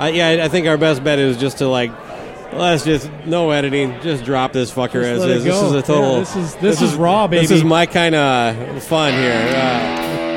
Uh, yeah, I think our best bet is just to like, let's just no editing, just drop this fucker Just as is. This is a total. Yeah, this is- this is raw, baby. This is my kind of fun here. Uh,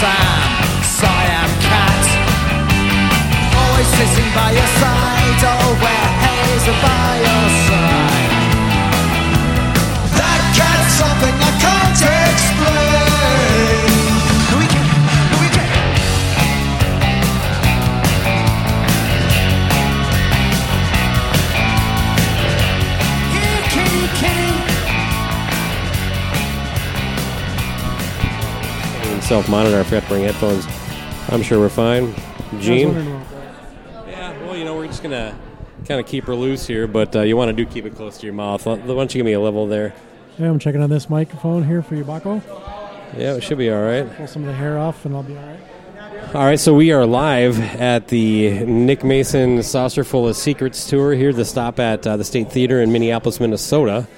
Sam, Siam Cat. Always sitting by your side Oh, where haze by your side self monitor. I forgot to bring headphones. I'm sure we're fine. Gene. wondering about that. Yeah, well, you know, we're just gonna kind of keep her loose here, but uh, you want to do keep it close to your mouth. Why don't you give me a level there? Yeah, I'm checking on this microphone here for you, Bakko. Yeah, it should be all right. Pull some of the hair off, and I'll be all right. All right, so we are live at the Nick Mason Saucerful of Secrets tour here. The stop at uh, the State Theater in Minneapolis, Minnesota.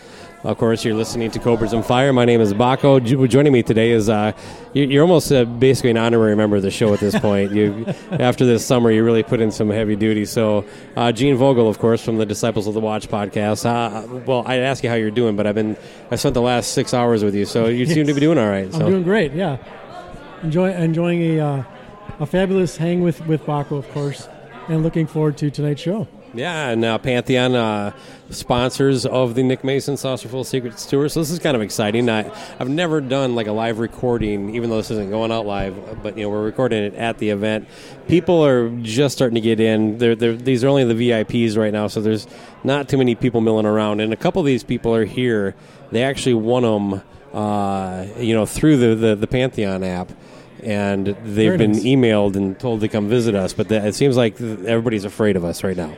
Of course, you're listening to Cobras and Fire. My name is Bakko. Joining me today is uh, you- you're almost uh, basically an honorary member of the show at this point. You, after this summer, you really put in some heavy duty. So, uh, Gene Vogel, of course, from the Disciples of the Watch podcast. Uh, well, I'd ask you how you're doing, but I've been I spent the last six hours with you, so you seem to be doing all right. I'm So. doing great. Yeah, enjoy enjoying a uh, a fabulous hang with with Bakko, of course, and looking forward to tonight's show. Yeah, and uh, Pantheon uh, sponsors of the Nick Mason Saucerful Secrets Tour, so this is kind of exciting. I, I've never done like a live recording, even though this isn't going out live, but you know we're recording it at the event. People are just starting to get in. They're, they're, these are only the VIPs right now, so there's not too many people milling around, and a couple of these people are here. They actually won them, uh, you know, through the, the, the Pantheon app. And they've been emailed and told to come visit us, but it seems like everybody's afraid of us right now.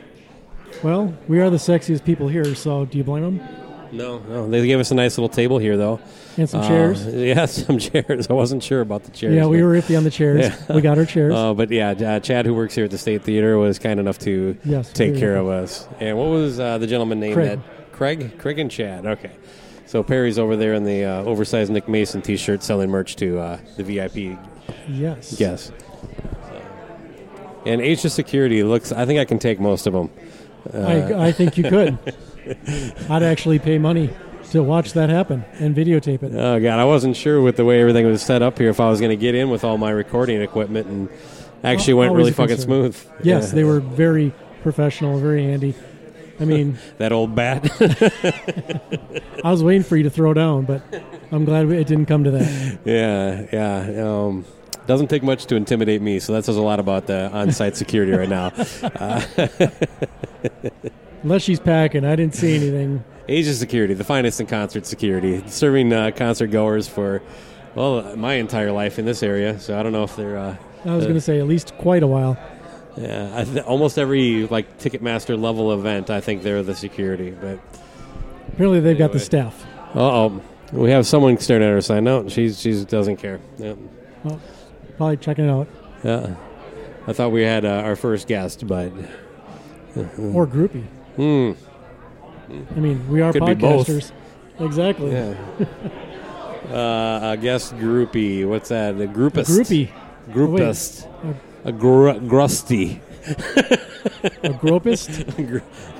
Well, we are the sexiest people here, so do you blame them? No, no. They gave us a nice little table here, though. And some Uh, chairs. Yeah, some chairs. I wasn't sure about the chairs. Yeah, we were iffy on the chairs. Yeah. We got our chairs. Uh, but yeah, uh, Chad, who works here at the State Theater, was kind enough to Yes, take care of us. And what was uh, the gentleman named Craig. that? Craig? Craig and Chad. Okay. So Perry's over there in the uh, oversized Nick Mason T-shirt selling merch to uh, the VIP yes. guests. And Asia Security looks. I think I can take most of them. I, I think you could. I'd actually pay money to watch that happen and videotape it. Oh god, I wasn't sure with the way everything was set up here if I was going to get in with all my recording equipment, and actually Al- went really fucking smooth. Yes, Yeah. they were very professional, very handy. I mean, that old bat. I was waiting for you to throw down, but I'm glad it didn't come to that. yeah, yeah. Um, doesn't take much to intimidate me, so that says a lot about the on-site security right now. Uh, Unless she's packing, I didn't see anything. Asia Security, the finest in concert security, serving uh, concert goers for well my entire life in this area. So I don't know if they're. Uh, I was uh, going to say at least quite a while. Yeah, I th- almost every like Ticketmaster level event, I think they're the security. But Apparently, they've got the staff. uh oh, we have someone staring at her sign. No, she's she doesn't care. Yeah, Well, probably checking it out. yeah. I thought we had uh, our first guest, but or groupie. hmm, I mean, we are Could podcasters. Exactly. yeah. uh, a guest groupie. What's that? A A groupist. groupie. Groupist. A gr- grusty. A gropist.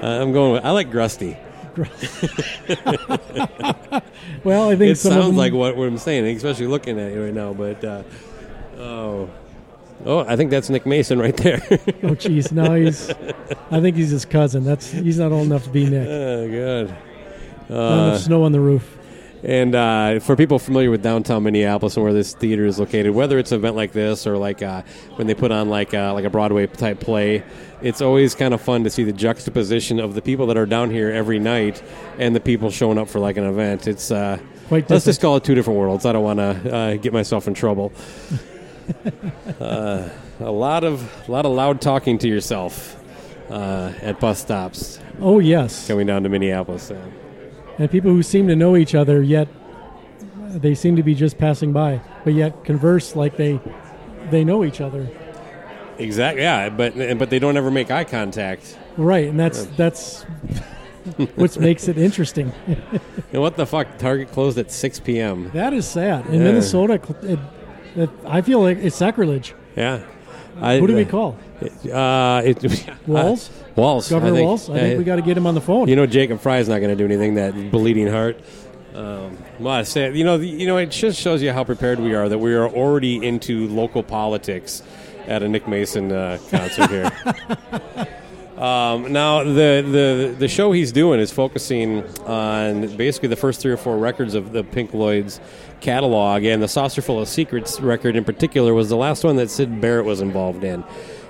Uh, I'm going. With, I like grusty. Well, I think It some of sounds them, like what, what I'm saying, especially looking at you right now. But uh, oh, oh, I think that's Nick Mason right there. Oh, jeez. No, he's. I think he's his cousin. That's he's not old enough to be Nick. oh, good. Uh, snow on the roof. And uh, for people familiar with downtown Minneapolis and where this theater is located, whether it's an event like this or like uh, when they put on like uh, like a Broadway type play, it's always kind of fun to see the juxtaposition of the people that are down here every night and the people showing up for like an event. It's uh, Quite let's just call it two different worlds. I don't want to uh, get myself in trouble. uh, a lot of a lot of loud talking to yourself uh, at bus stops Oh yes, coming down to Minneapolis. Uh, and people who seem to know each other yet they seem to be just passing by, but yet converse like they they know each other. Exactly. Yeah, but but they don't ever make eye contact. Right, and that's that's what makes it interesting. And what the fuck? Target closed at 6 p.m. That is sad. In Yeah. Minnesota, it, it, I feel like it's sacrilege. Yeah. I, Who do we call? Uh, it, Walz? Walz. Governor I think, Walz? I think we got to get him on the phone. You know, Jacob Frey's not going to do anything. That bleeding heart. Um, well, I say, you know, the- you know, it just shows you how prepared we are that we are already into local politics at a Nick Mason uh, concert here. Um, now the, the the show he's doing is focusing on basically the first three or four records of the Pink Floyd's catalog, and the Saucerful of Secrets record in particular was the last one that Syd Barrett was involved in.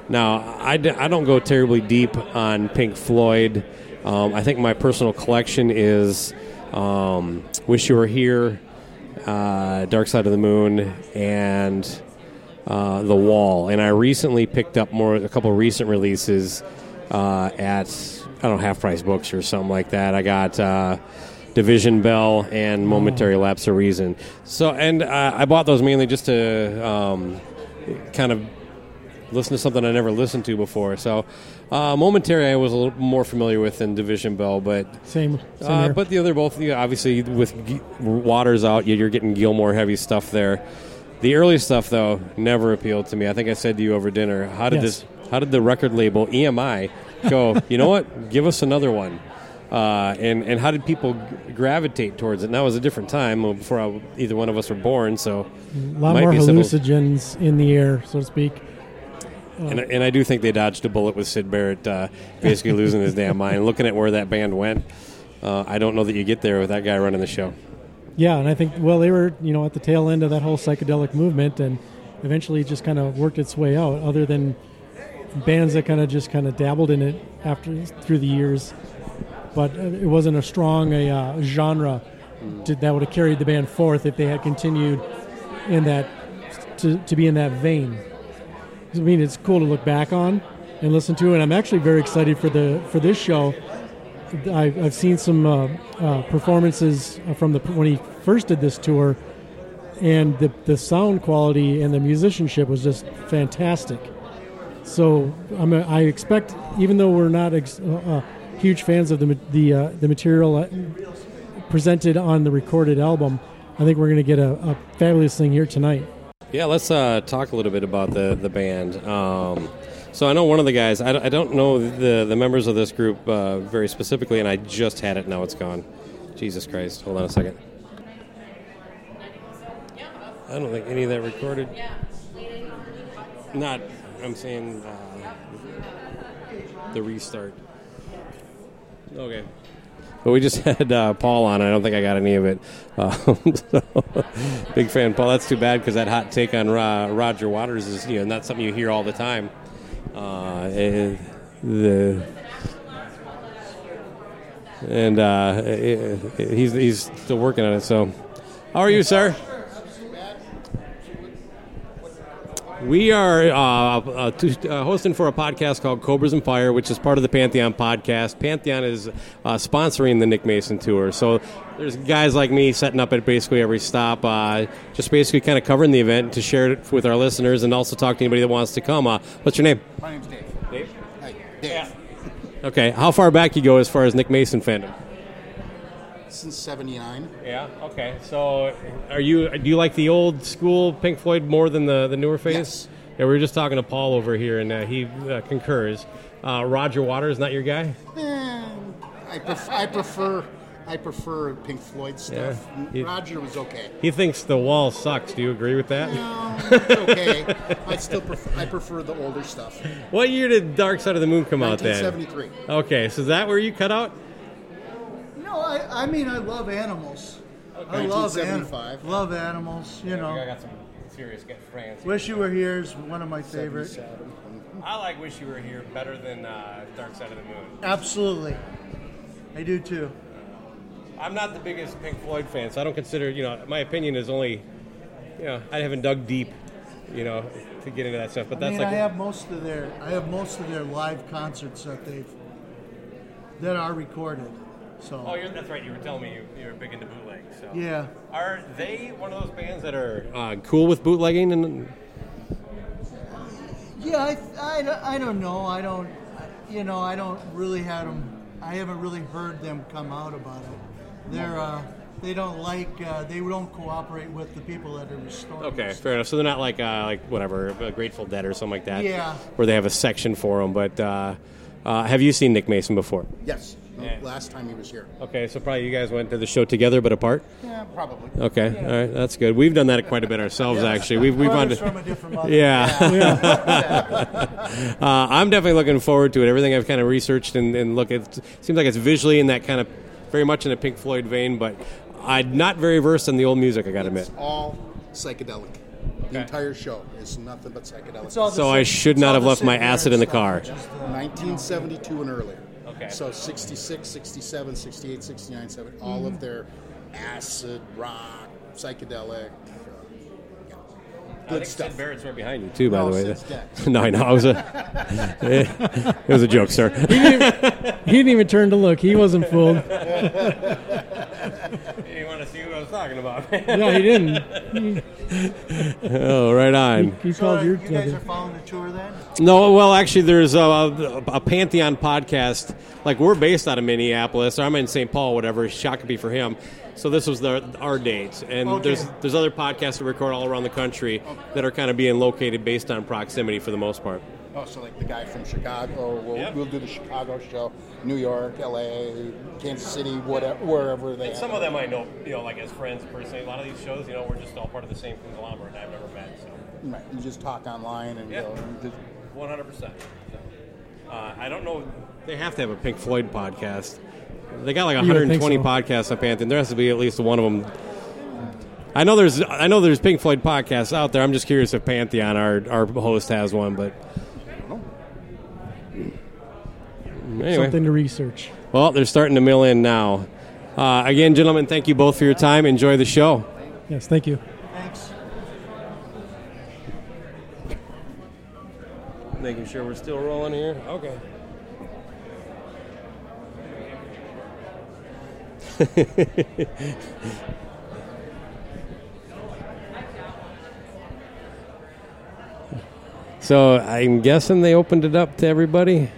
Now I, d- I don't go terribly deep on Pink Floyd. Um, I think my personal collection is um, "Wish You Were Here," uh, "Dark Side of the Moon," and uh, the Wall, and I recently picked up more a couple recent releases uh, at I don't know half price books or something like that. I got uh, Division Bell and Momentary Lapse of Reason. So, and uh, I bought those mainly just to um, kind of listen to something I never listened to before. So, uh, Momentary I was a little more familiar with than Division Bell, but Same. same uh, but the other both, yeah, obviously, with G- Waters out, you- you're getting Gilmour heavy stuff there. The early stuff, though, never appealed to me. I think I said to you over dinner, how did Yes. this? How did the record label EMI go? you know what? Give us another one. Uh, and and how did people gravitate towards it? And that was a different time before I, either one of us were born. So, a lot more simple. hallucinogens in the air, so to speak. and, and I do think they dodged a bullet with Syd Barrett uh, basically losing his damn mind. Looking at where that band went, uh, I don't know that you get there with that guy running the show. Yeah, and I think well they were you know at the tail end of that whole psychedelic movement, and eventually just kind of worked its way out. Other than bands that kind of just kind of dabbled in it after through the years, but it wasn't a strong a uh, genre to, that would have carried the band forth if they had continued in that to, to be in that vein. I mean, it's cool to look back on and listen to, and I'm actually very excited for the for this show. I've, I've seen some uh, uh, performances from the when he first did this tour, and the the sound quality and the musicianship was just fantastic. So I'm a, I expect, even though we're not ex- uh, uh, huge fans of the the uh, the material uh, presented on the recorded album, I think we're going to get a, a fabulous thing here tonight. Yeah, let's uh, talk a little bit about the the band. Um, so I know one of the guys. I, I don't know the the members of this group uh, very specifically, and I just had it. Now it's gone. Jesus Christ! Hold on a second. I don't think any of that recorded. Not. I'm saying uh, the restart. Okay. But we just had uh, Paul on. I don't think I got any of it. Uh, so, big fan, Paul. That's too bad because that hot take on Ro- Roger Waters is you know not something you hear all the time. Uh, and the and uh, he's he's still working on it. So, how are you, sir? We are uh, uh, to, uh, hosting for a podcast called Cobras and Fire, which is part of the Pantheon podcast. Pantheon is uh, sponsoring the Nick Mason tour, so there's guys like me setting up at basically every stop, uh, just basically kind of covering the event to share it with our listeners and also talk to anybody that wants to come. Uh, what's your name? My name's Dave. Dave. Hi, Dave. Okay, how far back you go as far as Nick Mason fandom? Since '79. Yeah. Okay. So, are you do you like the old school Pink Floyd more than the the newer phase? Yes. Yeah, we were just talking to Paul over here, and uh, he uh, concurs. Uh, Roger Waters not your guy? Eh, I, pref- I prefer I prefer Pink Floyd stuff. Yeah. You- Roger was okay. He thinks the wall sucks. Do you agree with that? No, it's okay. I still prefer I prefer the older stuff. What year did Dark Side of the Moon come out then? 1973. Okay, so is that where you cut out? No, I, I mean I love animals. I love 1975. animals. Love animals. You know. I got some serious fans. Wish You Were Here is one of my favorite. 77. I like Wish You Were Here better than uh, Dark Side of the Moon. Absolutely. I do too. I'm not the biggest Pink Floyd fan, so I don't consider, you know, my opinion is only, you know, I haven't dug deep, you know, to get into that stuff. But I that's mean, like, I have most of their I have most of their live concerts that they've that are recorded. So oh, you're, that's right. You were telling me you, you're big into bootleg. So yeah, are they one of those bands that are uh, cool with bootlegging? And yeah. I, I, don't- I don't know. I don't. You know, I don't really have them. I haven't really heard them come out about it. They're uh, they don't like uh, they don't cooperate with the people that are restoring. okay, fair enough. So they're not like uh, like whatever, a Grateful Dead or something like that. Yeah. where they have a section for them. But uh, uh, have you seen Nick Mason before? Yes. No, Yeah. Last time he was here. Okay, so probably you guys went to the show together but apart. Yeah, probably. Okay, all right, that's good. We've done that quite a bit ourselves, actually. We've we've Brothers wanted. from a different mother. Yeah. uh, I'm definitely looking forward to it. Everything I've kind of researched and, and look at seems like it's visually in that kind of very much in a Pink Floyd vein, but I'm not very versed in the old music. I got to admit. It's all psychedelic. Okay. The entire show is nothing but psychedelic. It's all the So I should it's not have left my acid in the car. just, uh, 1972 and earlier. Okay. So 66, 67, 68, 69, 70, all of mm-hmm. their acid, rock, psychedelic. Yeah. Good stuff. Barrett's right behind you too, by No, the way. Syd's no, I know. It was a it was a joke, sir. He didn't even turn to look. He wasn't fooled. you want to see what I was talking about? No, he didn't. oh, right on. He So called uh, your you guys brother. are following the tour then? No, well, actually, there's a, a Pantheon podcast. Like we're based out of Minneapolis. Or I'm in St. Paul, whatever. Shot could be for him. So this was the, our date, and Okay. there's there's other podcasts that record all around the country that are kind of being located based on proximity for the most part. Oh, so like the guy from Chicago, we'll, Yep. we'll do the Chicago show, New York, LA, Kansas City, whatever, wherever they And some of them I know, you know, like as friends personally. A lot of these shows, you know, we're just all part of the same conglomerate. I've never met, so Right, You just talk online and Yeah. go. 100. percent uh, I don't know. They have to have a Pink Floyd podcast. They got like You would think 120 so. podcasts on Pantheon. There has to be at least one of them. I know there's I know there's Pink Floyd podcasts out there. I'm just curious if Pantheon, our our host, has one. But anyway, Something to research. well, they're starting to mill in now. Uh, again, gentlemen, thank you both for your time. Enjoy the show. Yes, thank you. Thanks. Making sure we're still rolling here. Okay. so I'm guessing they opened it up to everybody.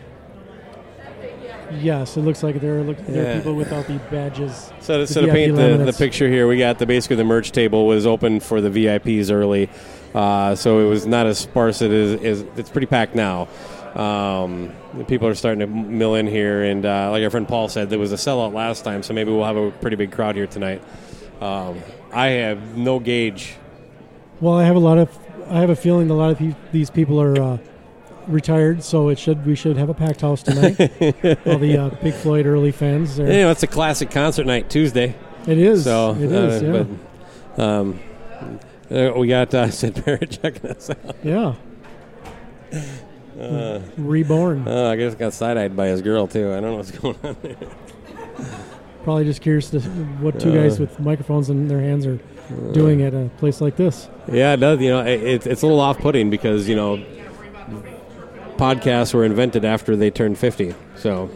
Yes, it looks like there are, look, there Yeah. are people without the badges. So, the so to VIP paint the, the laminates. picture here, we got the basically the merch table was open for the VIPs early, uh, so it was not as sparse as it is. is it's pretty packed now. Um, people are starting to mill in here, and uh, like our friend Paul said, there was a sellout last time, so maybe we'll have a pretty big crowd here tonight. Um, I have no gauge. Well, I have a lot of. I have a feeling a lot of pe- these people are uh, retired, so it should we should have a packed house tonight. All the uh, Pink Floyd early fans. You know, it's a classic concert night Tuesday. It is. So it is. uh, yeah. but, um, uh, we got uh, Syd Barrett checking us out. yeah. Uh, Reborn. Oh, I guess got side eyed by his girl too. I don't know what's going on there. Probably just curious to what two guys uh. with microphones in their hands are doing at a place like this. Yeah, it does. You know, it, it's it's a little off-putting because you know, podcasts were invented after they turned fifty. So,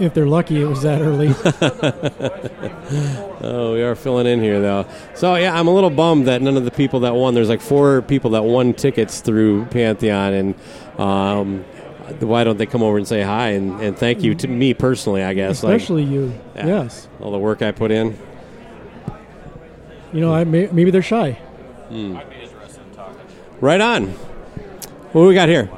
If they're lucky, it was that early. oh, we are filling in here though. So yeah, I'm a little bummed that none of the people that won. There's like four people that won tickets through Pantheon, and um, why don't they come over and say hi and, and thank you to me personally? I guess, like, Especially you. Yeah. Yes. all the work I put in. You know, I may, maybe they're shy. I'd be interested in talking. Right on. What do we got here?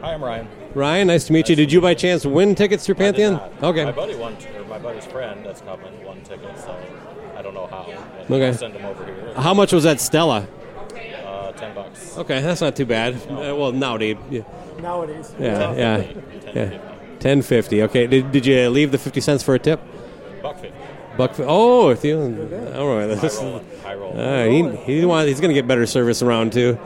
Hi, I'm Ryan. Ryan, nice to meet you. Did you by chance win tickets through I did Pantheon? not. Okay. My buddy won, or my buddy's friend that's coming won tickets, so I don't know how. But Okay. Send him over here. How much was that Stella? Uh, Ten bucks. Okay, that's not too bad. Uh, well, nowadays, yeah, Nowadays. yeah, yeah. 10.50. yeah. Ten fifty. Okay. Did, did you leave the fifty cents for a tip? Buck fifty. Buck. Oh, if you. All right. High This, roll. High roll. uh, he he want, he's going to get better service around two.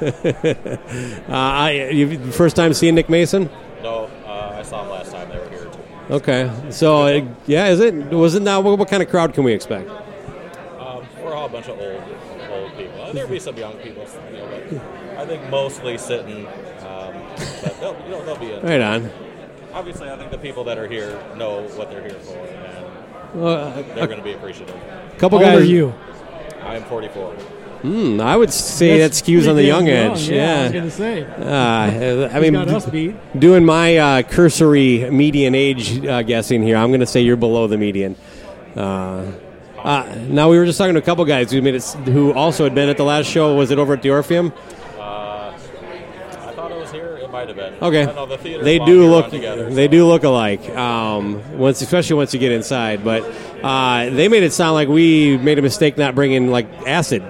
uh, I you, first time seeing Nick Mason. no, uh, I saw him last time they were here too. Okay. So uh, yeah, is it? Was it now? What, what kind of crowd can we expect? Um, we're all a bunch of old, old people. Uh, There'll be some young people, you know, but I think mostly sitting. Um, but they'll, you know, they'll be in. Right on. Obviously, I think the people that are here know what they're here for, and Uh, they're going to be appreciative. a couple How old guys. are you? I am 44. Hmm, I would say that skews on the pretty young edge. Yeah, I was going to say. Uh, I mean, got us beat. doing my uh, cursory median age uh, guessing here, I'm going to say you're below the median. Uh, uh, now we were just talking to a couple guys who made it, who also had been at the last show. Was it over at the Orpheum? I thought it was here. It might have been. Okay, I know the they do look run together. they so- do look alike. Um, once, especially once you get inside, but uh, they made it sound like we made a mistake not bringing like acid.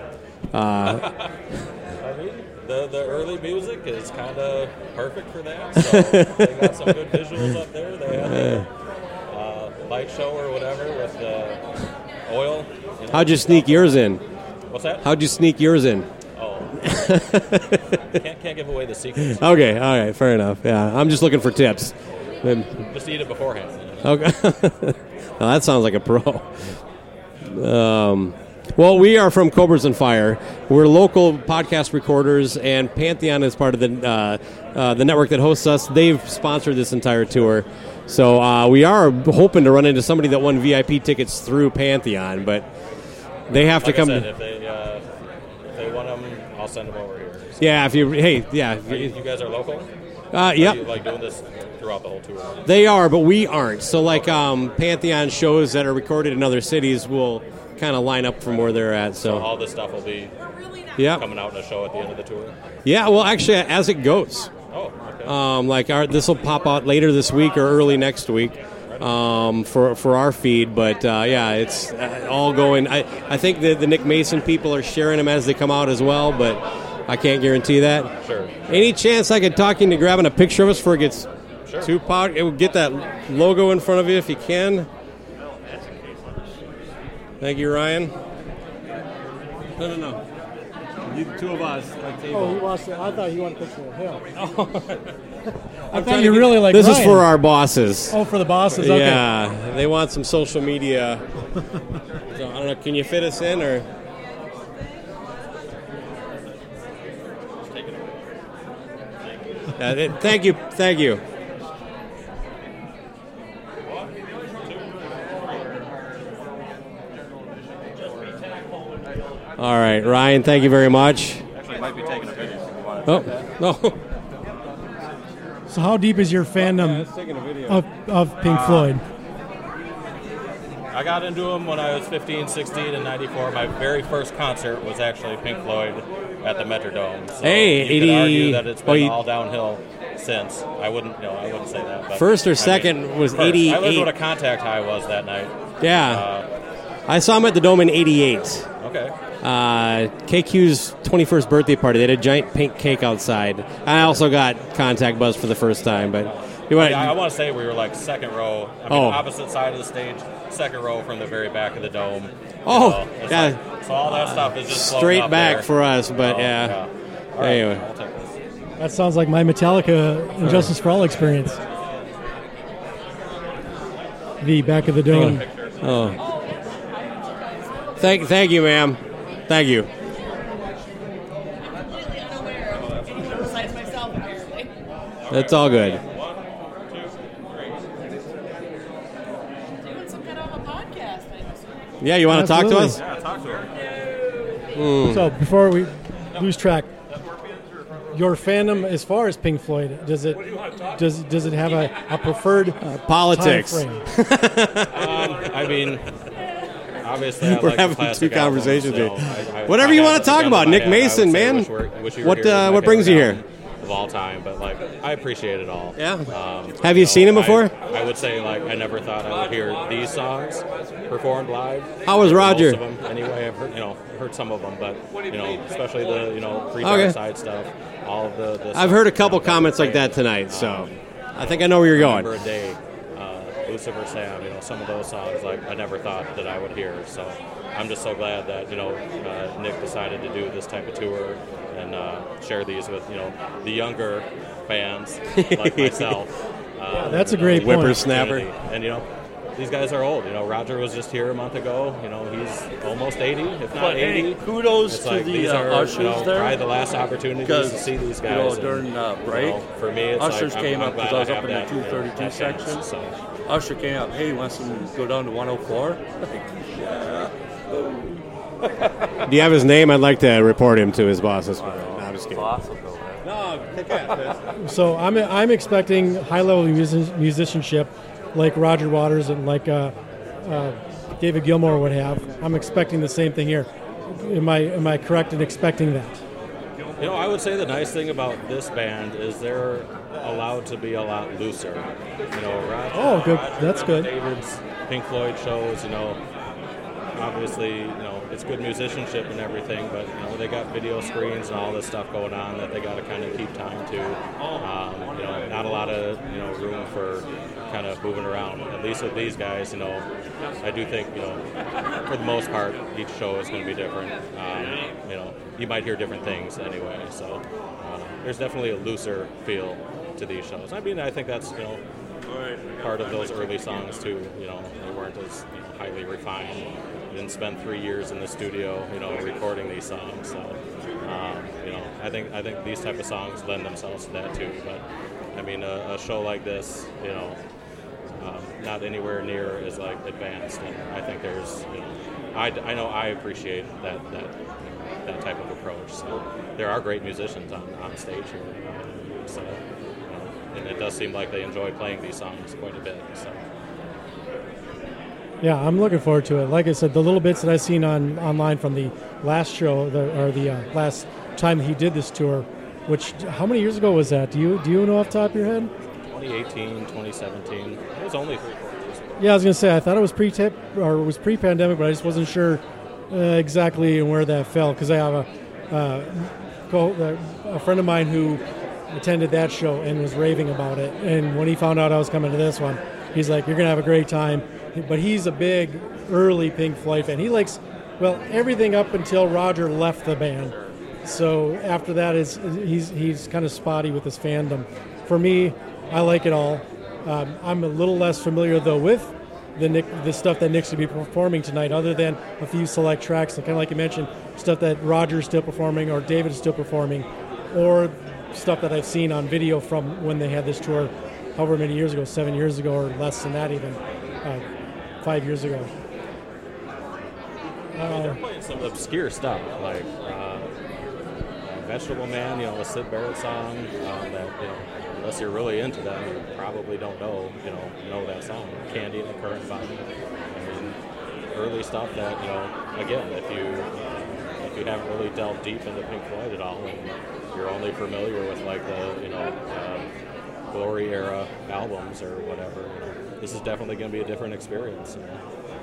Uh, I mean, the the early music is kind of perfect for that. So they got some good visuals up there. They had the uh, light show or whatever with the oil. You know. how'd you sneak yours in? What's that? How'd you sneak yours in? oh, can't can't give away the secret. Okay, all right, fair enough. Yeah, I'm just looking for tips. Just eat it beforehand. Okay. now that sounds like a pro. Um, well, we are from Cobras and Fire. We're local podcast recorders, and Pantheon is part of the uh, uh, the network that hosts us. They've sponsored this entire tour, so uh, we are hoping to run into somebody that won VIP tickets through Pantheon, but they have Like to come. Said, if they uh, if they want them, I'll send them over here. So yeah, if you hey, yeah, you, you guys are local. uh, yep. you like doing this throughout the whole tour? They are, but we aren't. So, like um, Pantheon shows that are recorded in other cities will kind of line up from where they're at. So So, all this stuff will be yeah, coming out in a show at the end of the tour. yeah. Well, actually, as it goes, Oh, okay. um, like our this will pop out later this week or early next week um, for for our feed. But uh, yeah, it's uh, all going. I I think the the Nick Mason people are sharing them as they come out as well, but I can't guarantee that. sure. Any chance I could talk you into grabbing a picture of us before it gets Sure. too pot? It would get that logo in front of you if you can. Thank you, Ryan. No, no, no. You, two of us. Like table. wants. I thought he wanted a picture of him. I I'm thought you get- really like. This is for our bosses. Oh, for the bosses. Okay. Yeah, they want some social media. so, I don't know. Can you fit us in or? Uh, thank you, thank you. All right, Ryan. Thank you very much. Actually, might be taking a video if. Oh no. So, how deep is your fandom taking a video. of, of Pink Floyd? I got into them when I was 15, 16, and 94. My very first concert was actually Pink Floyd at the Metrodome. So Hey, you 80 could argue that it's been you- all downhill since. I wouldn't, no, I wouldn't say that. But First or I mean, second was first. I learned 88. what a contact high was that night. Yeah, Uh, I saw him at the Dome in '88. okay. Uh, KQ's 21st birthday party. They had a giant pink cake outside. I also got contact buzz for the first time, but you want Yeah, I, want to say we were like second row. I mean, Oh. opposite side of the stage, second row from the very back of the dome. You Oh, know, yeah. like- so all that stuff is just straight back there. for us, but Oh, yeah. All right, Anyway. I'll take this. That sounds like my Metallica and Justice for All experience. the back of the dome. Oh. Thank, thank you, ma'am. Thank you. Besides. That's all good. Doing some kind of a podcast, Yeah, you want to talk to us? Yeah, talk to her. So before we lose track, your fandom as far as Pink Floyd does it does does it have a, a preferred Politics. time frame? Um, I mean, obviously, I We're like having two conversations albums, here. you I- I- Whatever you wanna talk about, Nick Mason, man. Wish, Were- Wish What, uh, what brings you here? Of all time, but like I appreciate it all. Yeah. Um, Have you seen him before? I, would say like I never thought I would hear these songs performed live. How was Roger? of them, anyway. I've heard you know heard some of them, but you know especially the you know pre Okay. side stuff. All the. the I've heard a couple comments like that tonight, so I think I know where you're going. Remember a day, uh, Lucifer Sam, you know, some of those songs like I never thought that I would hear. So I'm just so glad that you know uh, Nick decided to do this type of tour and uh, share these with you know the younger fans like myself. Uh, that's a great the point. Whippersnapper. community. And you know. These guys are old. You know, Roger was just here a month ago. You know, he's almost 80, if not But 80. hey, kudos It's to like the these uh, are ushers you know, there. probably the last opportunity to see these guys. you guys. know and, during uh, you break, know, for me, it's ushers like, came I'm, up I'm because I was up in have the that, you know, 232 that chance, section. So. Usher came up. Hey, wants to go down to 104. Do you have his name? I'd like to report him to his boss this morning. No, I'm just kidding. Awesome, though. No. So I'm I'm expecting high level music, musicianship like Roger Waters and like uh, uh, David Gilmour would have. I'm expecting the same thing here. Am I am I correct in expecting that? You know, I would say the nice thing about this band is they're allowed to be a lot looser. You know, Roger, Oh, good. Roger That's good. David's Pink Floyd shows, you know, obviously, you know, it's good musicianship and everything, but you know, they got video screens and all this stuff going on that they got to kind of keep time to. Um, you know, not a lot of you know room for kind of moving around. At least with these guys, you know, I do think you know, for the most part, each show is going to be different. Um, you know, you might hear different things anyway. So uh, there's definitely a looser feel to these shows. I mean, I think that's you know part of those early songs too. You know, they weren't as you know, highly refined. We didn't spend three years in the studio, you know, recording these songs. So, um, you know, I think I think these type of songs lend themselves to that too. But I mean, a, a show like this, you know, um, not anywhere near as like advanced, and I think there's, you know, I, I know I appreciate that that that type of approach. So there are great musicians on, on stage here. So. And it does seem like they enjoy playing these songs quite a bit. So. Yeah, I'm looking forward to it. Like I said, the little bits that I've seen on online from the last show, the, or the uh, last time he did this tour, which how many years ago was that? Do you do you know off the top of your head? 2018, 2017. It was only three, four years ago. Yeah, I was gonna say I thought it was pre tip or it was pre pandemic, but I just wasn't sure uh, exactly where that fell because I have a, uh, co- uh, a friend of mine who attended that show and was raving about it. And when he found out I was coming to this one, he's like, "You're gonna have a great time." But he's a big early Pink Floyd fan. He likes well everything up until Roger left the band. So after that is he's he's kind of spotty with his fandom. For me, I like it all. Um, I'm a little less familiar though with the Nick, the stuff that Nick's going to be performing tonight, other than a few select tracks, kind of like you mentioned, stuff that Roger's still performing or David is still performing, or stuff that I've seen on video from when they had this tour, however many years ago, seven years ago or less than that even, uh, five years ago. I mean, they're playing some obscure stuff like uh, Vegetable Man, you know, a Syd Barrett song um, that, you know, unless you're really into them, you probably don't know, you know, know that song. Candy in the Current Vine. I mean, early stuff that, you know, again, if you if you haven't really delved deep into Pink Floyd at all, and you're only familiar with like the, you know, uh, glory era albums or whatever, you know, this is definitely going to be a different experience. And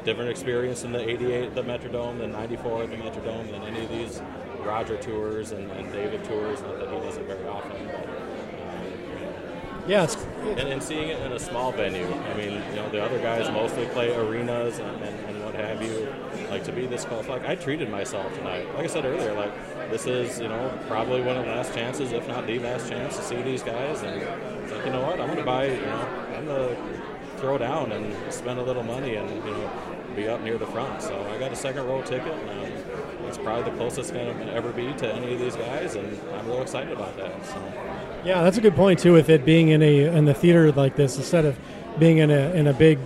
different experience in the 88 the Metrodome, the 94 the Metrodome than any of these Roger tours and, and David tours. Not that he does it very often, but um, Yeah, it's, and, and seeing it in a small venue. I mean, you know, the other guys mostly play arenas and, and, and what have you. Like to be this close, like I treated myself tonight. Like I said earlier, like this is you know probably one of the last chances, if not the last chance, to see these guys. And it's like you know what, I'm gonna buy. You know, I'm gonna throw down and spend a little money and you know be up near the front. So I got a second row ticket, and um, it's probably the closest I'm to ever be to any of these guys, and I'm real excited about that. So. Yeah, that's a good point too. With it being in a in the theater like this, instead of being in a in a big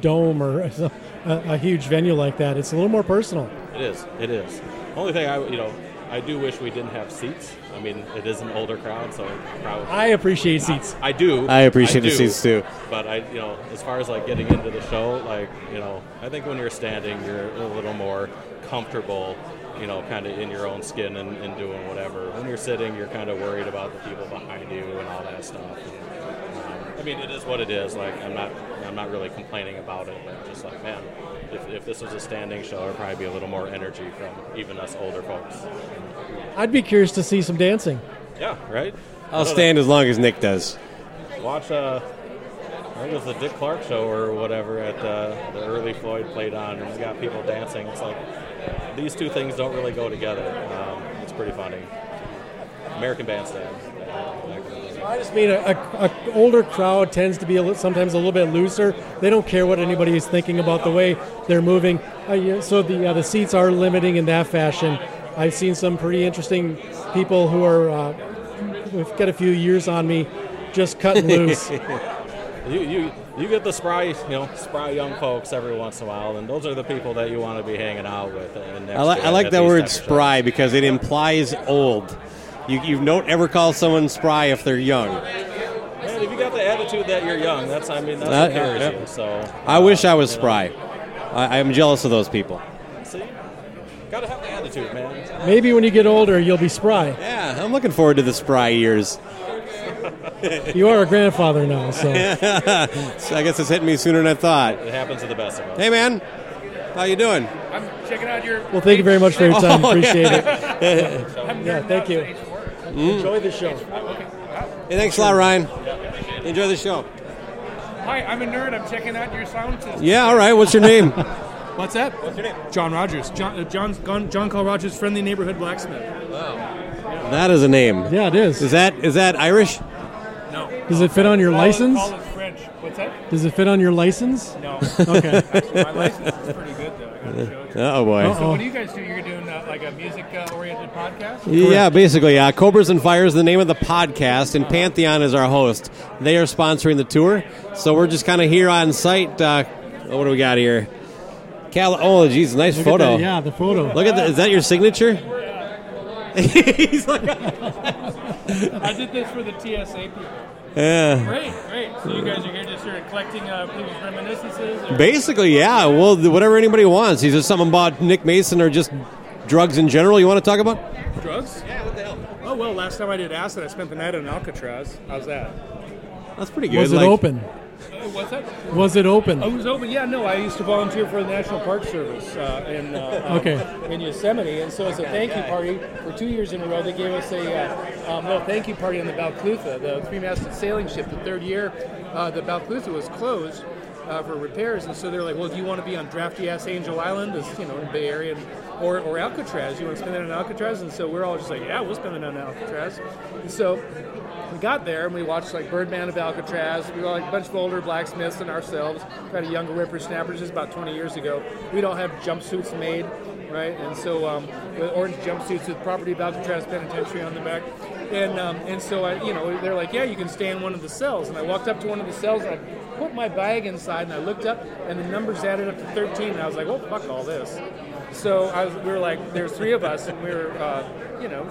dome or a, a huge venue like that, it's a little more personal. It is. It is. Only thing I, you know, I do wish we didn't have seats. I mean, it is an older crowd, so probably. I appreciate seats. I, I do. I appreciate the do, seats, too. But I, you know, as far as like getting into the show, like you know, I think when you're standing, you're a little more comfortable. You know, kind of in your own skin and, and doing whatever. When you're sitting, you're kind of worried about the people behind you and all that stuff. And, um, I mean, it is what it is. Like, I'm not, I'm not really complaining about it. But just like, man, if, if this was a standing show, there'd probably be a little more energy from even us older folks. I'd be curious to see some dancing. Yeah, right. I'll stand as long as Nick does. Watch, uh, I think it was the Dick Clark show or whatever at uh, the early Floyd played on, and he's got people dancing. It's like these two things don't really go together. Um, it's pretty funny. American Bandstand. I just mean a, a, a older crowd tends to be a li- sometimes a little bit looser. They don't care what anybody is thinking about the way they're moving. Uh, yeah, so the uh, the seats are limiting in that fashion. I've seen some pretty interesting people who are uh, who've got a few years on me, just cutting loose. You, you you get the spry you know spry young folks every once in a while, and those are the people that you want to be hanging out with. And I, li- I like that word spry because it implies old. You, you don't ever call someone spry if they're young. Man, if you got the attitude that you're young, that's I mean that's Uh, what carries yeah. you. So I wish I was you know. spry. I, I'm jealous of those people. See, gotta have the attitude, man. Maybe when you get older, you'll be spry. Yeah, I'm looking forward to the spry years. You are a grandfather now, so so I guess it's hitting me sooner than I thought. It happens to the best of us. Hey, man, how you doing? I'm checking out your. well, thank you very much for your time. Oh, Appreciate yeah. it. I'm Yeah, thank out you. To H4. Enjoy the show. Hey, thanks a lot, Ryan. Enjoy the show. Hi, I'm a nerd. I'm checking out your sound system. Yeah, all right. What's your name? What's that? What's your name? John Rogers. John, uh, John, John, John Carl Rogers, friendly neighborhood blacksmith. Wow. That is a name. Yeah, it is. Is that is that Irish? No. Does it fit on your Call it- license? Call it French. What's that? Does it fit on your license? No. Okay. Actually, my license is pretty good, though. I gotta show it to you. Oh boy. So, what do you guys do? You're doing like a music-oriented podcast? Yeah, basically, yeah. Cobras and Fires is the name of the podcast, and Pantheon is our host. They are sponsoring the tour, so we're just kind of here on site. Uh, what do we got here? Cal- oh, geez, nice Look at photo. that, yeah, the photo. Look at that. Is that your signature? He's like, I did this for the TSA people. yeah. Great, great. So you guys are here just sort of collecting uh, people's reminiscences? Or? Basically, yeah. Well, th- whatever anybody wants. Is there something about Nick Mason or just drugs in general you want to talk about? Drugs? Yeah, what the hell? Oh, well, last time I did acid, I spent the night in Alcatraz. How's that? That's pretty good. Was it Like- open? Uh, what's that? Was it open? Oh, it was open. Yeah, no, I used to volunteer for the National Park Service uh, in uh, Okay. um, in Yosemite, and so as a thank you party for two years in a row, they gave us a uh, um, little thank you party on the Balclutha, the three-masted sailing ship. The third year, uh, the Balclutha was closed. Uh, for repairs, and so they're like, "Well, do you want to be on drafty ass Angel Island, as you know, in the Bay Area, and, or, or Alcatraz? You want to spend it on Alcatraz?" And so we're all just like, "Yeah, we'll spend it on Alcatraz." And so we got there and we watched like Birdman of Alcatraz. We were like a bunch of older blacksmiths and ourselves, kind of younger whippersnappers. Is about 20 years ago. We don't have jumpsuits made, right? And so um, the orange jumpsuits with property of Alcatraz Penitentiary on the back. And um, and so I, you know, they're like, yeah, you can stay in one of the cells. And I walked up to one of the cells and I put my bag inside and I looked up and the numbers added up to 13. And I was like, well, fuck all this. So was, we were like, there's three of us, and we were, uh, you know,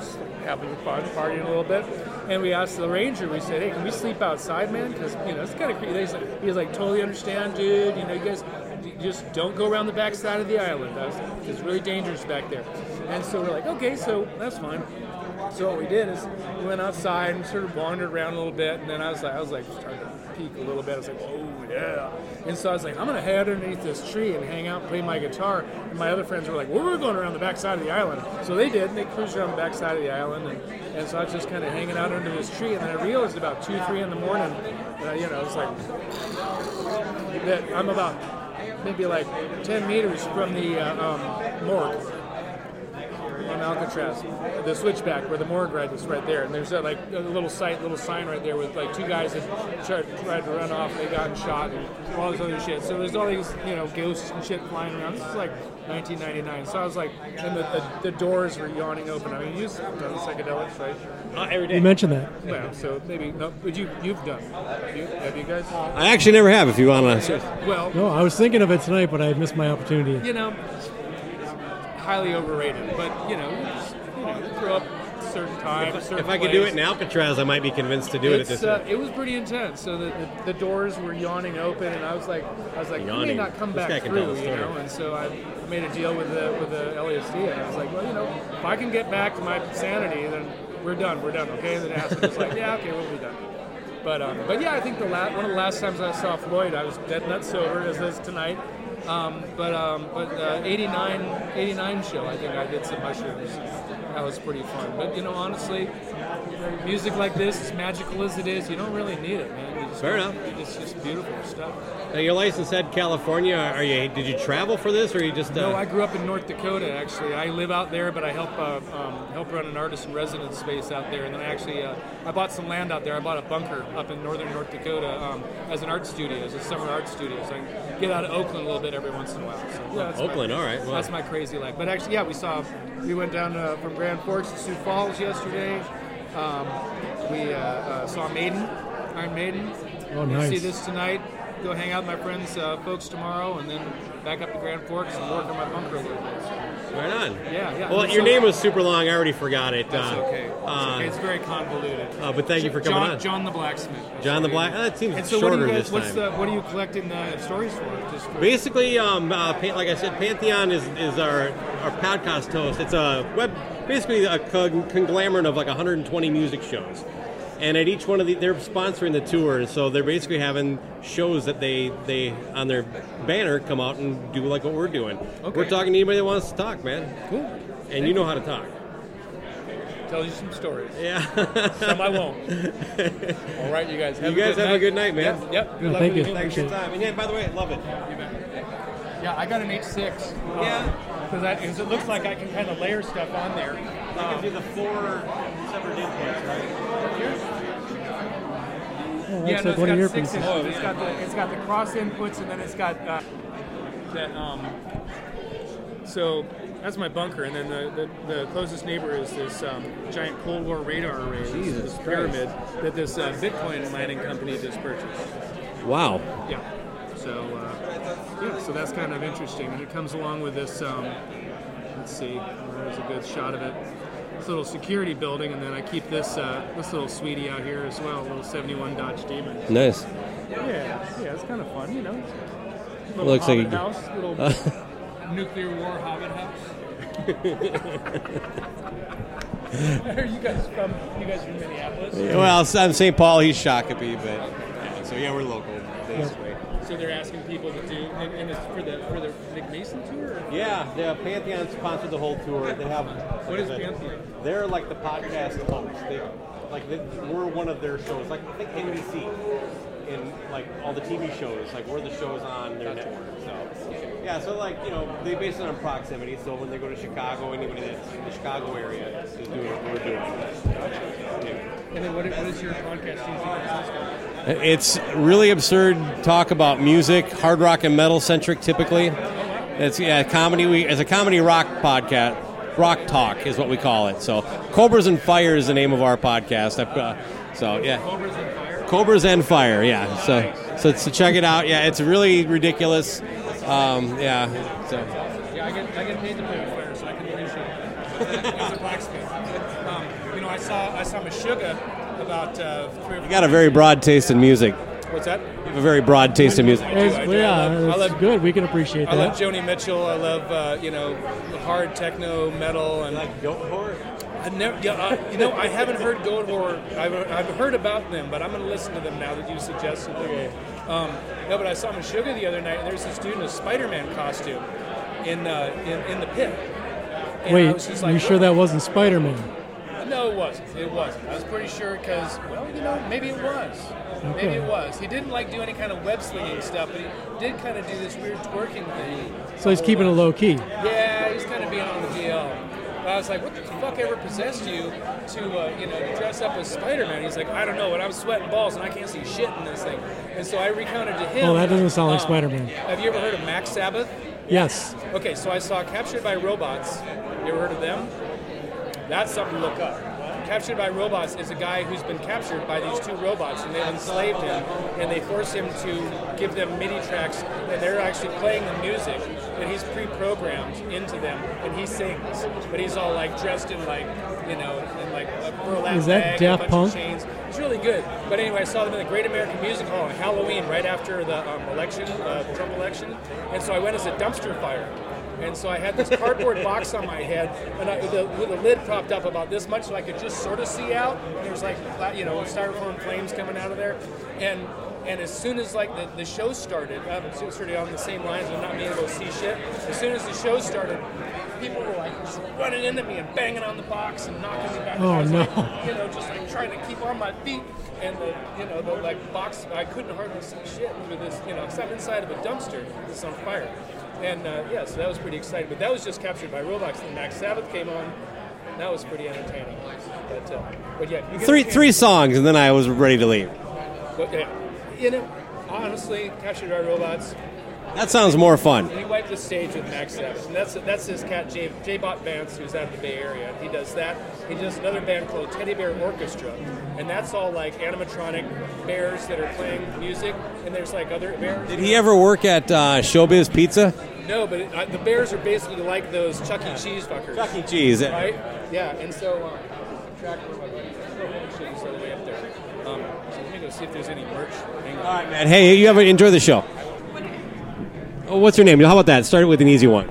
having fun, partying a little bit. And we asked the ranger, we said, hey, can we sleep outside, man? Because, you know, it's kind of creepy. He's like, he's like, totally understand, dude. You know, you guys just don't go around the back side of the island. That's, it's really dangerous back there. And so we're like, okay, so that's fine. So what we did is we went outside and sort of wandered around a little bit, and then I was like, I was like starting to peak a little bit. I was like, oh yeah. And so I was like, I'm gonna head underneath this tree and hang out and play my guitar. And my other friends were like, well, we're going around the back side of the island. So they did, and they cruised around the back side of the island, and, and so I was just kind of hanging out under this tree. And then I realized about two, three in the morning, uh, you know, it's like that I'm about maybe like 10 meters from the uh, um, morgue. On Alcatraz, the switchback where the morgue right is right there, and there's a, like a little site, little sign right there with like two guys that tried, tried to run off, they got shot, and all this other shit. So there's all these you know ghosts and shit flying around. This is like 1999, so I was like, and the, the, the doors were yawning open. I mean, you've done psychedelics, right? Not every You mentioned that. Well, so maybe no, but you you've done. Have you, have you guys? I actually never have. If you want to, Well, No, I was thinking of it tonight, but I missed my opportunity. you know, highly overrated. But you know, you know, grow up certain time. a certain if I could do it in Alcatraz, I might be convinced to do it at this. uh, point. it was pretty intense. So the, the, the doors were yawning open, and I was like, I was like, you may not come This back through, you know. And so I made a deal with the with the LASD, and I was like, well, you know, if I can get back to my sanity, then we're done. We're done, okay? And then Acid was like, yeah, okay, we'll be done. But um, but yeah, I think the la- one of the last times I saw Floyd, I was dead nut sober, as is tonight. Um, but um, but uh, 89, 89 show, I think I did some mushrooms. That was pretty fun. But you know, honestly, music like this, as magical as it is, you don't really need it, man. You just Fair enough. It's just beautiful stuff. Now, your license said California. Are you? Did you travel for this, or you just? Uh, No, I grew up in North Dakota. Actually, I live out there, but I help uh, um, help run an artist in residence space out there. And then I actually uh, I bought some land out there. I bought a bunker up in northern North Dakota um, as an art studio, as a summer art studio. So I can get out of Oakland a little bit every once in a while. So, yeah, that's my- Oakland, all right, wow. That's my crazy life. But actually, yeah, we saw we went down uh, from Grand Forks to Sioux Falls yesterday. Um, we uh, uh, saw Maiden, Iron Maiden. Oh, We'll nice. See this tonight. Go hang out with my friends, uh, folks tomorrow, and then back up to Grand Forks and work on my bunker a little bit. Right on. Yeah, yeah. Well, your so- name was super long. I already forgot it. That's uh, okay. It's, uh, okay. it's very convoluted. uh, but thank you for coming John, on. John the Blacksmith. John the Black. That seems And so, what shorter do you guys? this What's time. the? What are you collecting the stories for? Just for, Basically, um, uh, like I said, Pantheon is, is our, our podcast host. It's a web, basically a conglomerate of like 120 music shows. And at each one of the, they're sponsoring the tour, so they're basically having shows that they they on their banner come out and do like what we're doing. Okay. We're talking to anybody that wants to talk, man. Cool. And you know how to talk. Tell you some stories. Yeah. some I won't. All right, you guys. Have you a guys good have night. a good night, man. Yep. yep. Good Yeah, luck thank with you. Thanks for your time. And yeah, by the way, love it. Yeah, I got an H6. Uh, yeah. Because it looks like I can kind of layer stuff on there. That gives you the four separate inputs, right? Oh, yeah, looks no, like one of your it's got six pieces. inputs. It's got the it's got the cross inputs, and then it's got uh, that. Um, so that's my bunker, and then the, the, the closest neighbor is this um, giant Cold War radar array, this, this pyramid that this uh, Bitcoin mining company just purchased. Wow. Yeah. So uh, yeah, so that's kind of interesting, and it comes along with this. Um, let's see, there's a good shot of it. This little security building, and then I keep this uh, this little sweetie out here as well, a little '71 Dodge Demon. Nice. Yeah, yeah, it's kind of fun, you know. Little Looks like a- house, little nuclear war hobbit house. Are you guys from? You guys from Minneapolis? Well, I'm St. Paul. He's Shakopee, but yeah, so yeah, we're local basically. So they're asking people to do, and and it's for the for the Nick Mason tour. Yeah, the Pantheon sponsored the whole tour. They have What is Pantheon? They're like the podcast hosts. They like they, we're one of their shows. Like I think NBC in like all the TV shows. Like we're the shows on their network. So yeah, so like you know they base it on proximity. So when they go to Chicago, anybody that's in the Chicago area is doing what we're doing. Yeah. And then what, what is your podcast usually consist of? It's really absurd talk about music, hard rock and metal centric typically. It's yeah, comedy. We as a comedy rock podcast. Rock talk is what we call it. So, Cobras and Fire is the name of our podcast. Uh, so yeah, Cobras and Fire. Yeah. So so so check it out. Yeah, it's really ridiculous. Um, yeah. So Yeah, I get I get paid to play fire, so I can appreciate it. As a blacksmith, um, you know, I saw I saw Meshuggah about uh, three. Or you got a very broad taste in music. What's that? You have a very broad taste in music. I do, It's- I do. yeah, I love, I love, good. We can appreciate that. I love. Joni Mitchell. I love uh, you know hard techno metal and Like Goatwhore. I never, yeah, uh, you know, I haven't heard Goatwhore. I've, I've heard about them, but I'm going to listen to them now that you suggested them. Um, no, but I saw Meshuggah the other night, and there's this dude in a Spider-Man costume in uh, in, in the pit. And Wait, was just like, you sure that wasn't Spider Man? No, it wasn't. It wasn't. I was pretty sure because, well, you know, maybe it was. Maybe it was. He didn't like do any kind of web slinging stuff, but he did kind of do this weird twerking thing. So he's keeping it low key. Yeah, he's kind of being on the DL. I was like, what the fuck ever possessed you to, uh, you know, to dress up as Spider-Man? He's like, I don't know, but I'm sweating balls and I can't see shit in this thing. And so I recounted to him. Well, that doesn't sound like um, Spider-Man. Have you ever heard of Mac Sabbath? Yes. Okay, so I saw Captured by Robots. You ever heard of them? That's something to look up. Captured by Robots is a guy who's been captured by these two robots, and they've enslaved him, and they force him to give them MIDI tracks, and they're actually playing the music, and he's pre-programmed into them, and he sings, but he's all like dressed in like, you know, in like a burlap Is that bag, Daft a bunch Punk? of chains. It's really good. But anyway, I saw them in the Great American Music Hall on Halloween, right after the um, election, uh, Trump election, and so I went as a dumpster fire. And so I had this cardboard box on my head, and I, the, the lid propped up about this much, so I could just sort of see out. And there was like, you know, styrofoam flames coming out of there, and and as soon as like the, the show started, I was sort of on the same lines of not being able to see shit. As soon as the show started, people were like just running into me and banging on the box and knocking me back. Oh, no. like, you know, just like trying to keep on my feet. And the, you know, the like box, I couldn't hardly see shit with this, you know, because I'm inside of a dumpster that's on fire. And uh, yeah, so that was pretty exciting. But that was just captured by Robots. Then Mac Sabbath came on. That was pretty entertaining. But, uh, but yeah, you Three three songs, and then I was ready to leave. But, yeah, you know, honestly, captured by robots. That sounds more fun. He wiped the stage with Mac Sabbath, and that's that's his cat J J Bot Vance, who's out of the Bay Area. He does that. He does another band called Teddy Bear Orchestra, and that's all like animatronic bears that are playing music. And there's like other bears. Did he ever work at uh, Showbiz Pizza? No, but it, uh, the bears are basically like those Chuck E. Cheese fuckers. Chuck E. Cheese. right? Yeah, and so track where my buddy shit, he's all the way up there. Um, so let me go see if there's any merch. All right, man. Hey, you have enjoy the show. Oh, what's your name? How about that? Start it with an easy one.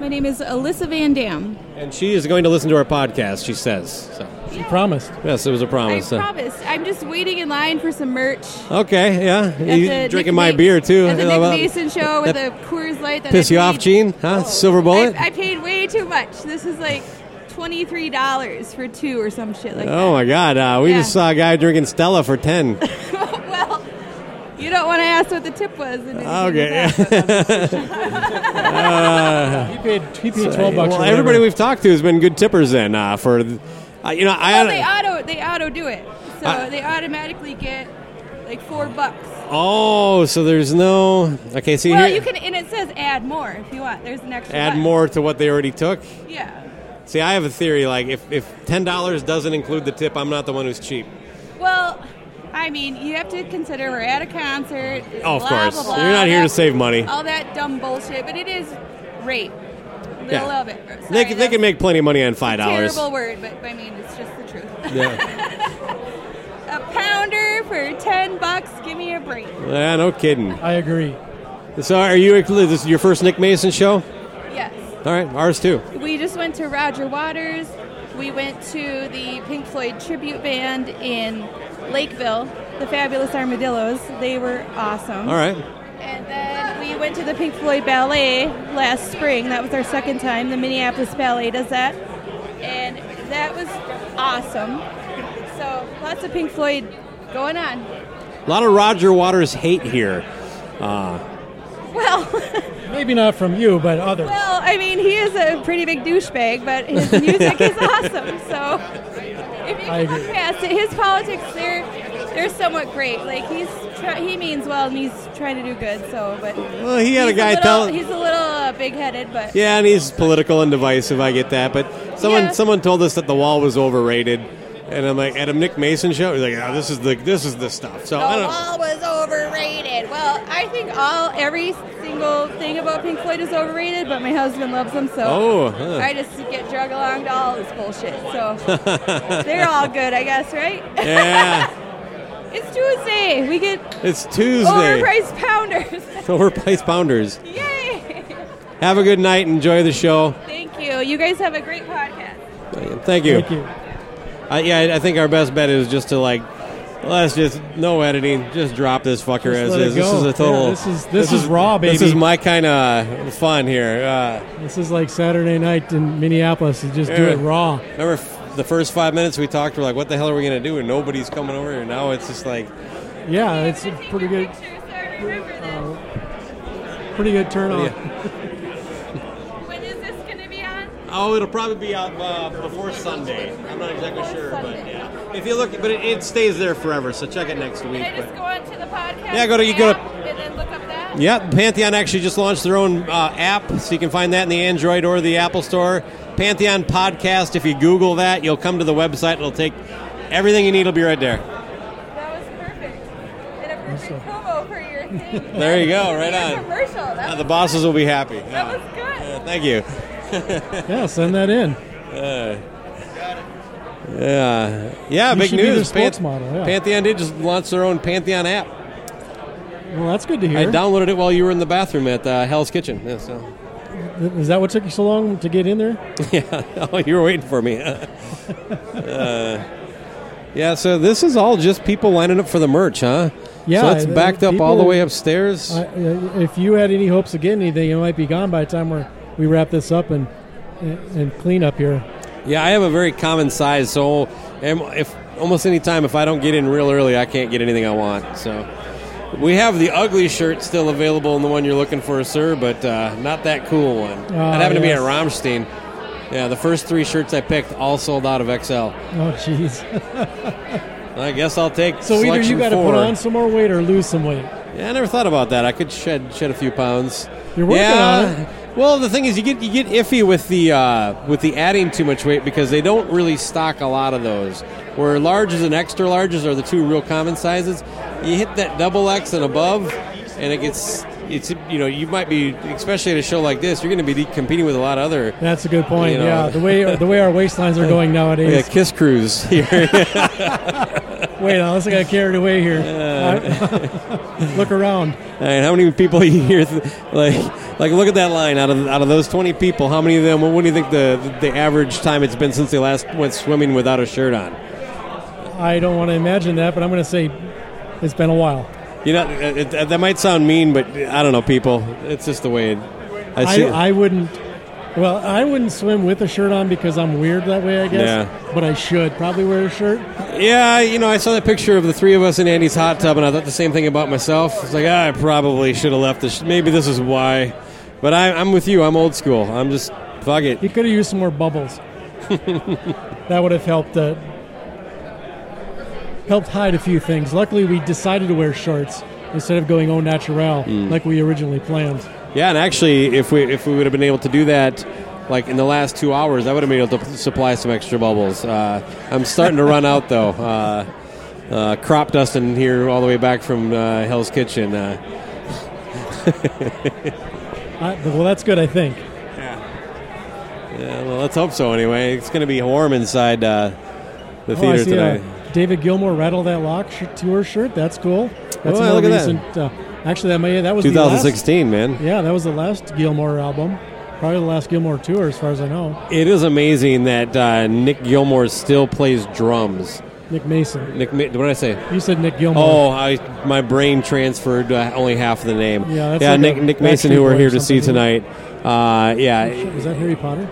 My name is Alyssa Van Dam. And she is going to listen to our podcast. She says. So. She promised. Yes, it was a promise. so. promised. I'm just waiting in line for some merch. Okay, yeah. At You drinking Nick my Ma- beer too? At the Nick How Mason show with that a Coors Light. That Piss I you off, Gene? Huh? Silver bullet? I, I paid way too much. This is like twenty three dollars for two or some shit like that. oh my God! Uh, we Yeah. just saw a guy drinking Stella for ten. that. well, you don't want to ask what the tip was. Okay. Uh, he paid. He paid twelve bucks. Well, everybody we've talked to has been good tippers. Then uh, for, uh, you know, I well, they auto they auto do it, so I- they automatically get like four bucks. oh, so there's no okay. See well, here, you can, and it says add more if you want. There's an extra. add button. more to what they already took. Yeah. See, I have a theory. Like, if, if ten dollars doesn't include the tip, I'm not the one who's cheap. Well, I mean, you have to consider we're at a concert. Oh, of blah, course. blah, blah, You're not here to save money. All that dumb bullshit, but it is rape. A Yeah. little bit. Sorry, They, can- they can make plenty of money on five dollars. Terrible word, but I mean, it's just the truth. Yeah. a pounder for ten bucks. Give me a break. yeah, no kidding. I agree. So, are you? This is your first Nick Mason show? Yes. All right, ours too. We just went to Roger Waters. We went to the Pink Floyd tribute band in Lakeville, the Fabulous Armadillos. They were awesome. All right. And then we went to the Pink Floyd Ballet last spring. That was our second time. The Minneapolis Ballet does that. And that was awesome. So lots of Pink Floyd going on. A lot of Roger Waters hate here. Uh, Well, Maybe not from you, but others. well, I mean, he is a pretty big douchebag, but his music is awesome. So if you I can look agree. past it, his politics they're they're somewhat great. Like he's try, he means well and he's trying to do good. So, but Well, he had a he's guy little, tell- he's a little uh, big-headed, but yeah, and he's political and divisive. I get that, but someone Yeah. someone told us that the wall was overrated, and I'm like, at a Nick Mason show, he's like, oh, this is the this is the stuff. So the I don't. wall was overrated. Well, I think all every single thing about Pink Floyd is overrated, but my husband loves them, so Oh, huh. I just get drug along to all this bullshit. So they're all good, I guess, right? yeah, It's Tuesday. We get it's Tuesday. overpriced pounders. Overpriced pounders. Yay! Have a good night. Enjoy the show. Thank you. You guys have a great podcast. Thank you. Thank you. Uh, yeah, I- I think our best bet is just to like, let's just no editing, just drop this fucker Just as let it is. This is a total. Yeah, this is- this is raw, baby. This is my kind of fun here. Uh, This is like Saturday night in Minneapolis. You just do it raw. Remember f- the first five minutes we talked, we're like, what the hell are we going to do? And nobody's coming over here. Now it's just like, Yeah, it's a pretty good, uh, pretty good turn on. When is this going to be on? Oh, it'll probably be out uh, before Sunday. I'm not exactly sure, but yeah. If you look, but it, it stays there forever, so check it next week. Can I just But go onto the podcast? Yeah, go to- you go to- and then look up that. yeah, Pantheon actually just launched their own uh, app, so you can find that in the Android or the Apple Store. Pantheon Podcast. If you Google that, you'll come to the website. It'll take everything you need. Will be right there. That was perfect. And a perfect promo for your thing. There you go, right on. Commercial. That Uh, the bosses will be happy. that was good. Uh, thank you. Yeah, send that in. Yeah, yeah, You big should be their news. spokesmodel, yeah. Pantheon did just launch their own Pantheon app. Well, that's good to hear. I downloaded it while you were in the bathroom at uh, Hell's Kitchen. Yeah, so. Is that what took you so long to get in there? yeah, oh, you were waiting for me. uh, yeah, so this is all just people lining up for the merch, huh? Yeah, so it's uh, backed up all the way upstairs. I, uh, if you had any hopes of getting anything, it might be gone by the time we're, we wrap this up and and, and clean up here. Yeah, I have a very common size, so if almost any time if I don't get in real early, I can't get anything I want. So we have the ugly shirt still available in the one you're looking for, sir, but uh, not that cool one. Ah, that happened to be yes. at Rammstein. Yeah, the first three shirts I picked all sold out of XL. Oh, jeez. I guess I'll take. so either you got to put on some more weight or lose some weight. Yeah, I never thought about that. I could shed shed a few pounds. You're working yeah. on it. Well, the thing is, you get you get iffy with the uh, with the adding too much weight because they don't really stock a lot of those. Where larges and extra larges are the two real common sizes. You hit that double X and above, and it gets it's you know you might be especially at a show like this you're going to be competing with a lot of other That's a good point. You know. Yeah, the way the way our waistlines are going nowadays. yeah, kiss cruise here. Wait, unless I got carried away here. I- look around. All right, how many people you hear? Th- like, like look at that line. Out of out of those twenty people, how many of them? What do you think the the average time it's been since they last went swimming without a shirt on? I don't want to imagine that, but I'm going to say it's been a while. You know, it, it, that might sound mean, but I don't know, people. It's just the way it, I I. I wouldn't. Well, I wouldn't swim with a shirt on because I'm weird that way. I guess. Yeah. But I should probably wear a shirt. yeah, you know, I saw that picture of the three of us in Andy's hot tub, and I thought the same thing about myself. It's like ah, I probably should have left this. Maybe this is why. But I, I'm with you. I'm old school. I'm just fuck it. You could have used some more bubbles. that would have helped. Uh, helped hide a few things. Luckily, we decided to wear shorts instead of going au naturel Mm. like we originally planned. Yeah, and actually, if we if we would have been able to do that, like in the last two hours, I would have been able to supply some extra bubbles. Uh, I'm starting to run out though. Uh, uh, crop dusting here all the way back from uh, Hell's Kitchen. Uh, I, well, that's good, I think. yeah, yeah. well, let's hope so. Anyway, it's going to be warm inside uh, the Oh, theater see tonight. David Gilmour rattle that lock sh- tour shirt. That's cool. That's Oh, look at that. Uh, actually, that may that was the last- 2016, man. yeah, that was the last Gilmour album. Probably the last Gilmour tour, as far as I know. It is amazing that uh, Nick Gilmour still plays drums. Nick Mason. Nick, what did I say? You said Nick Gilmour. Oh, I my brain transferred uh, only half of the name. Yeah, that's yeah. like Nick, Nick Mason, who we're here to see tonight. Uh, yeah, Is that Harry Potter?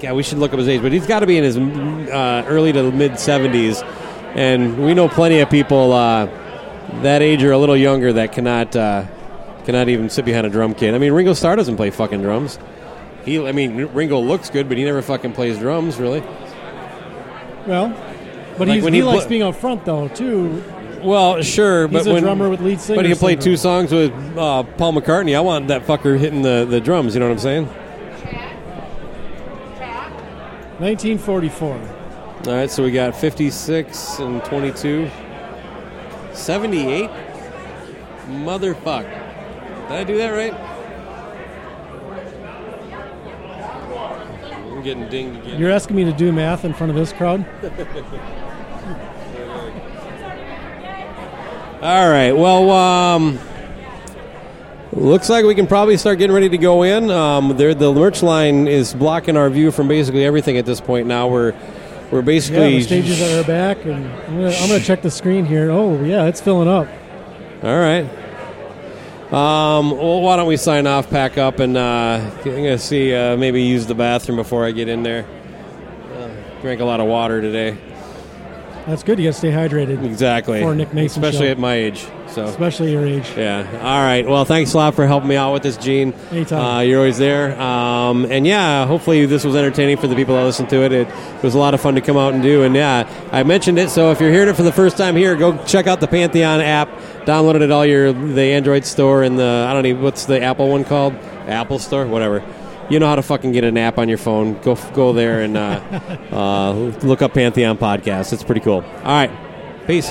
yeah. We should look up his age, but he's got to be in his uh, early to mid seventies, and we know plenty of people uh, that age or a little younger that cannot uh, cannot even sit behind a drum kit. I mean, Ringo Starr doesn't play fucking drums. He, I mean, Ringo looks good, but he never fucking plays drums, really. Well, but Like he's, when he, he likes pl- being up front though too. Well, sure, He's but a when, drummer with lead singer But he can play two songs with uh, Paul McCartney. I want that fucker hitting the, the drums. You know what I'm saying? 1944. All right, so we got 56 and 22. 78? Motherfuck. Did I do that right? Getting dinged again. You're asking me to do math in front of this crowd? All right. Well, um, looks like we can probably start getting ready to go in. Um, there, the merch line is blocking our view from basically everything at this point. Now we're we're Yeah, basically the stages are back, and I'm gonna, I'm gonna check the screen here. Oh, yeah, it's filling up. All right. Um, well, why don't we sign off, pack up, and uh, I'm gonna see uh, maybe use the bathroom before I get in there. Uh, drank a lot of water today. That's good. You gotta stay hydrated. Exactly. For Nick Mason especially show. at my age. So especially your age. Yeah. All right. Well, thanks a lot for helping me out with this, Gene. Anytime. Uh, you're always there. Um, and yeah, hopefully this was entertaining for the people that listen to it. it. It was a lot of fun to come out and do. And yeah, I mentioned it. So if you're hearing it for the first time here, go check out the Pantheon app. Download it all your the Android store and the I don't even what's the Apple one called, Apple Store, whatever. You know how to fucking get an app on your phone. Go go there and uh, uh, look up Pantheon podcast. It's pretty cool. All right. Peace.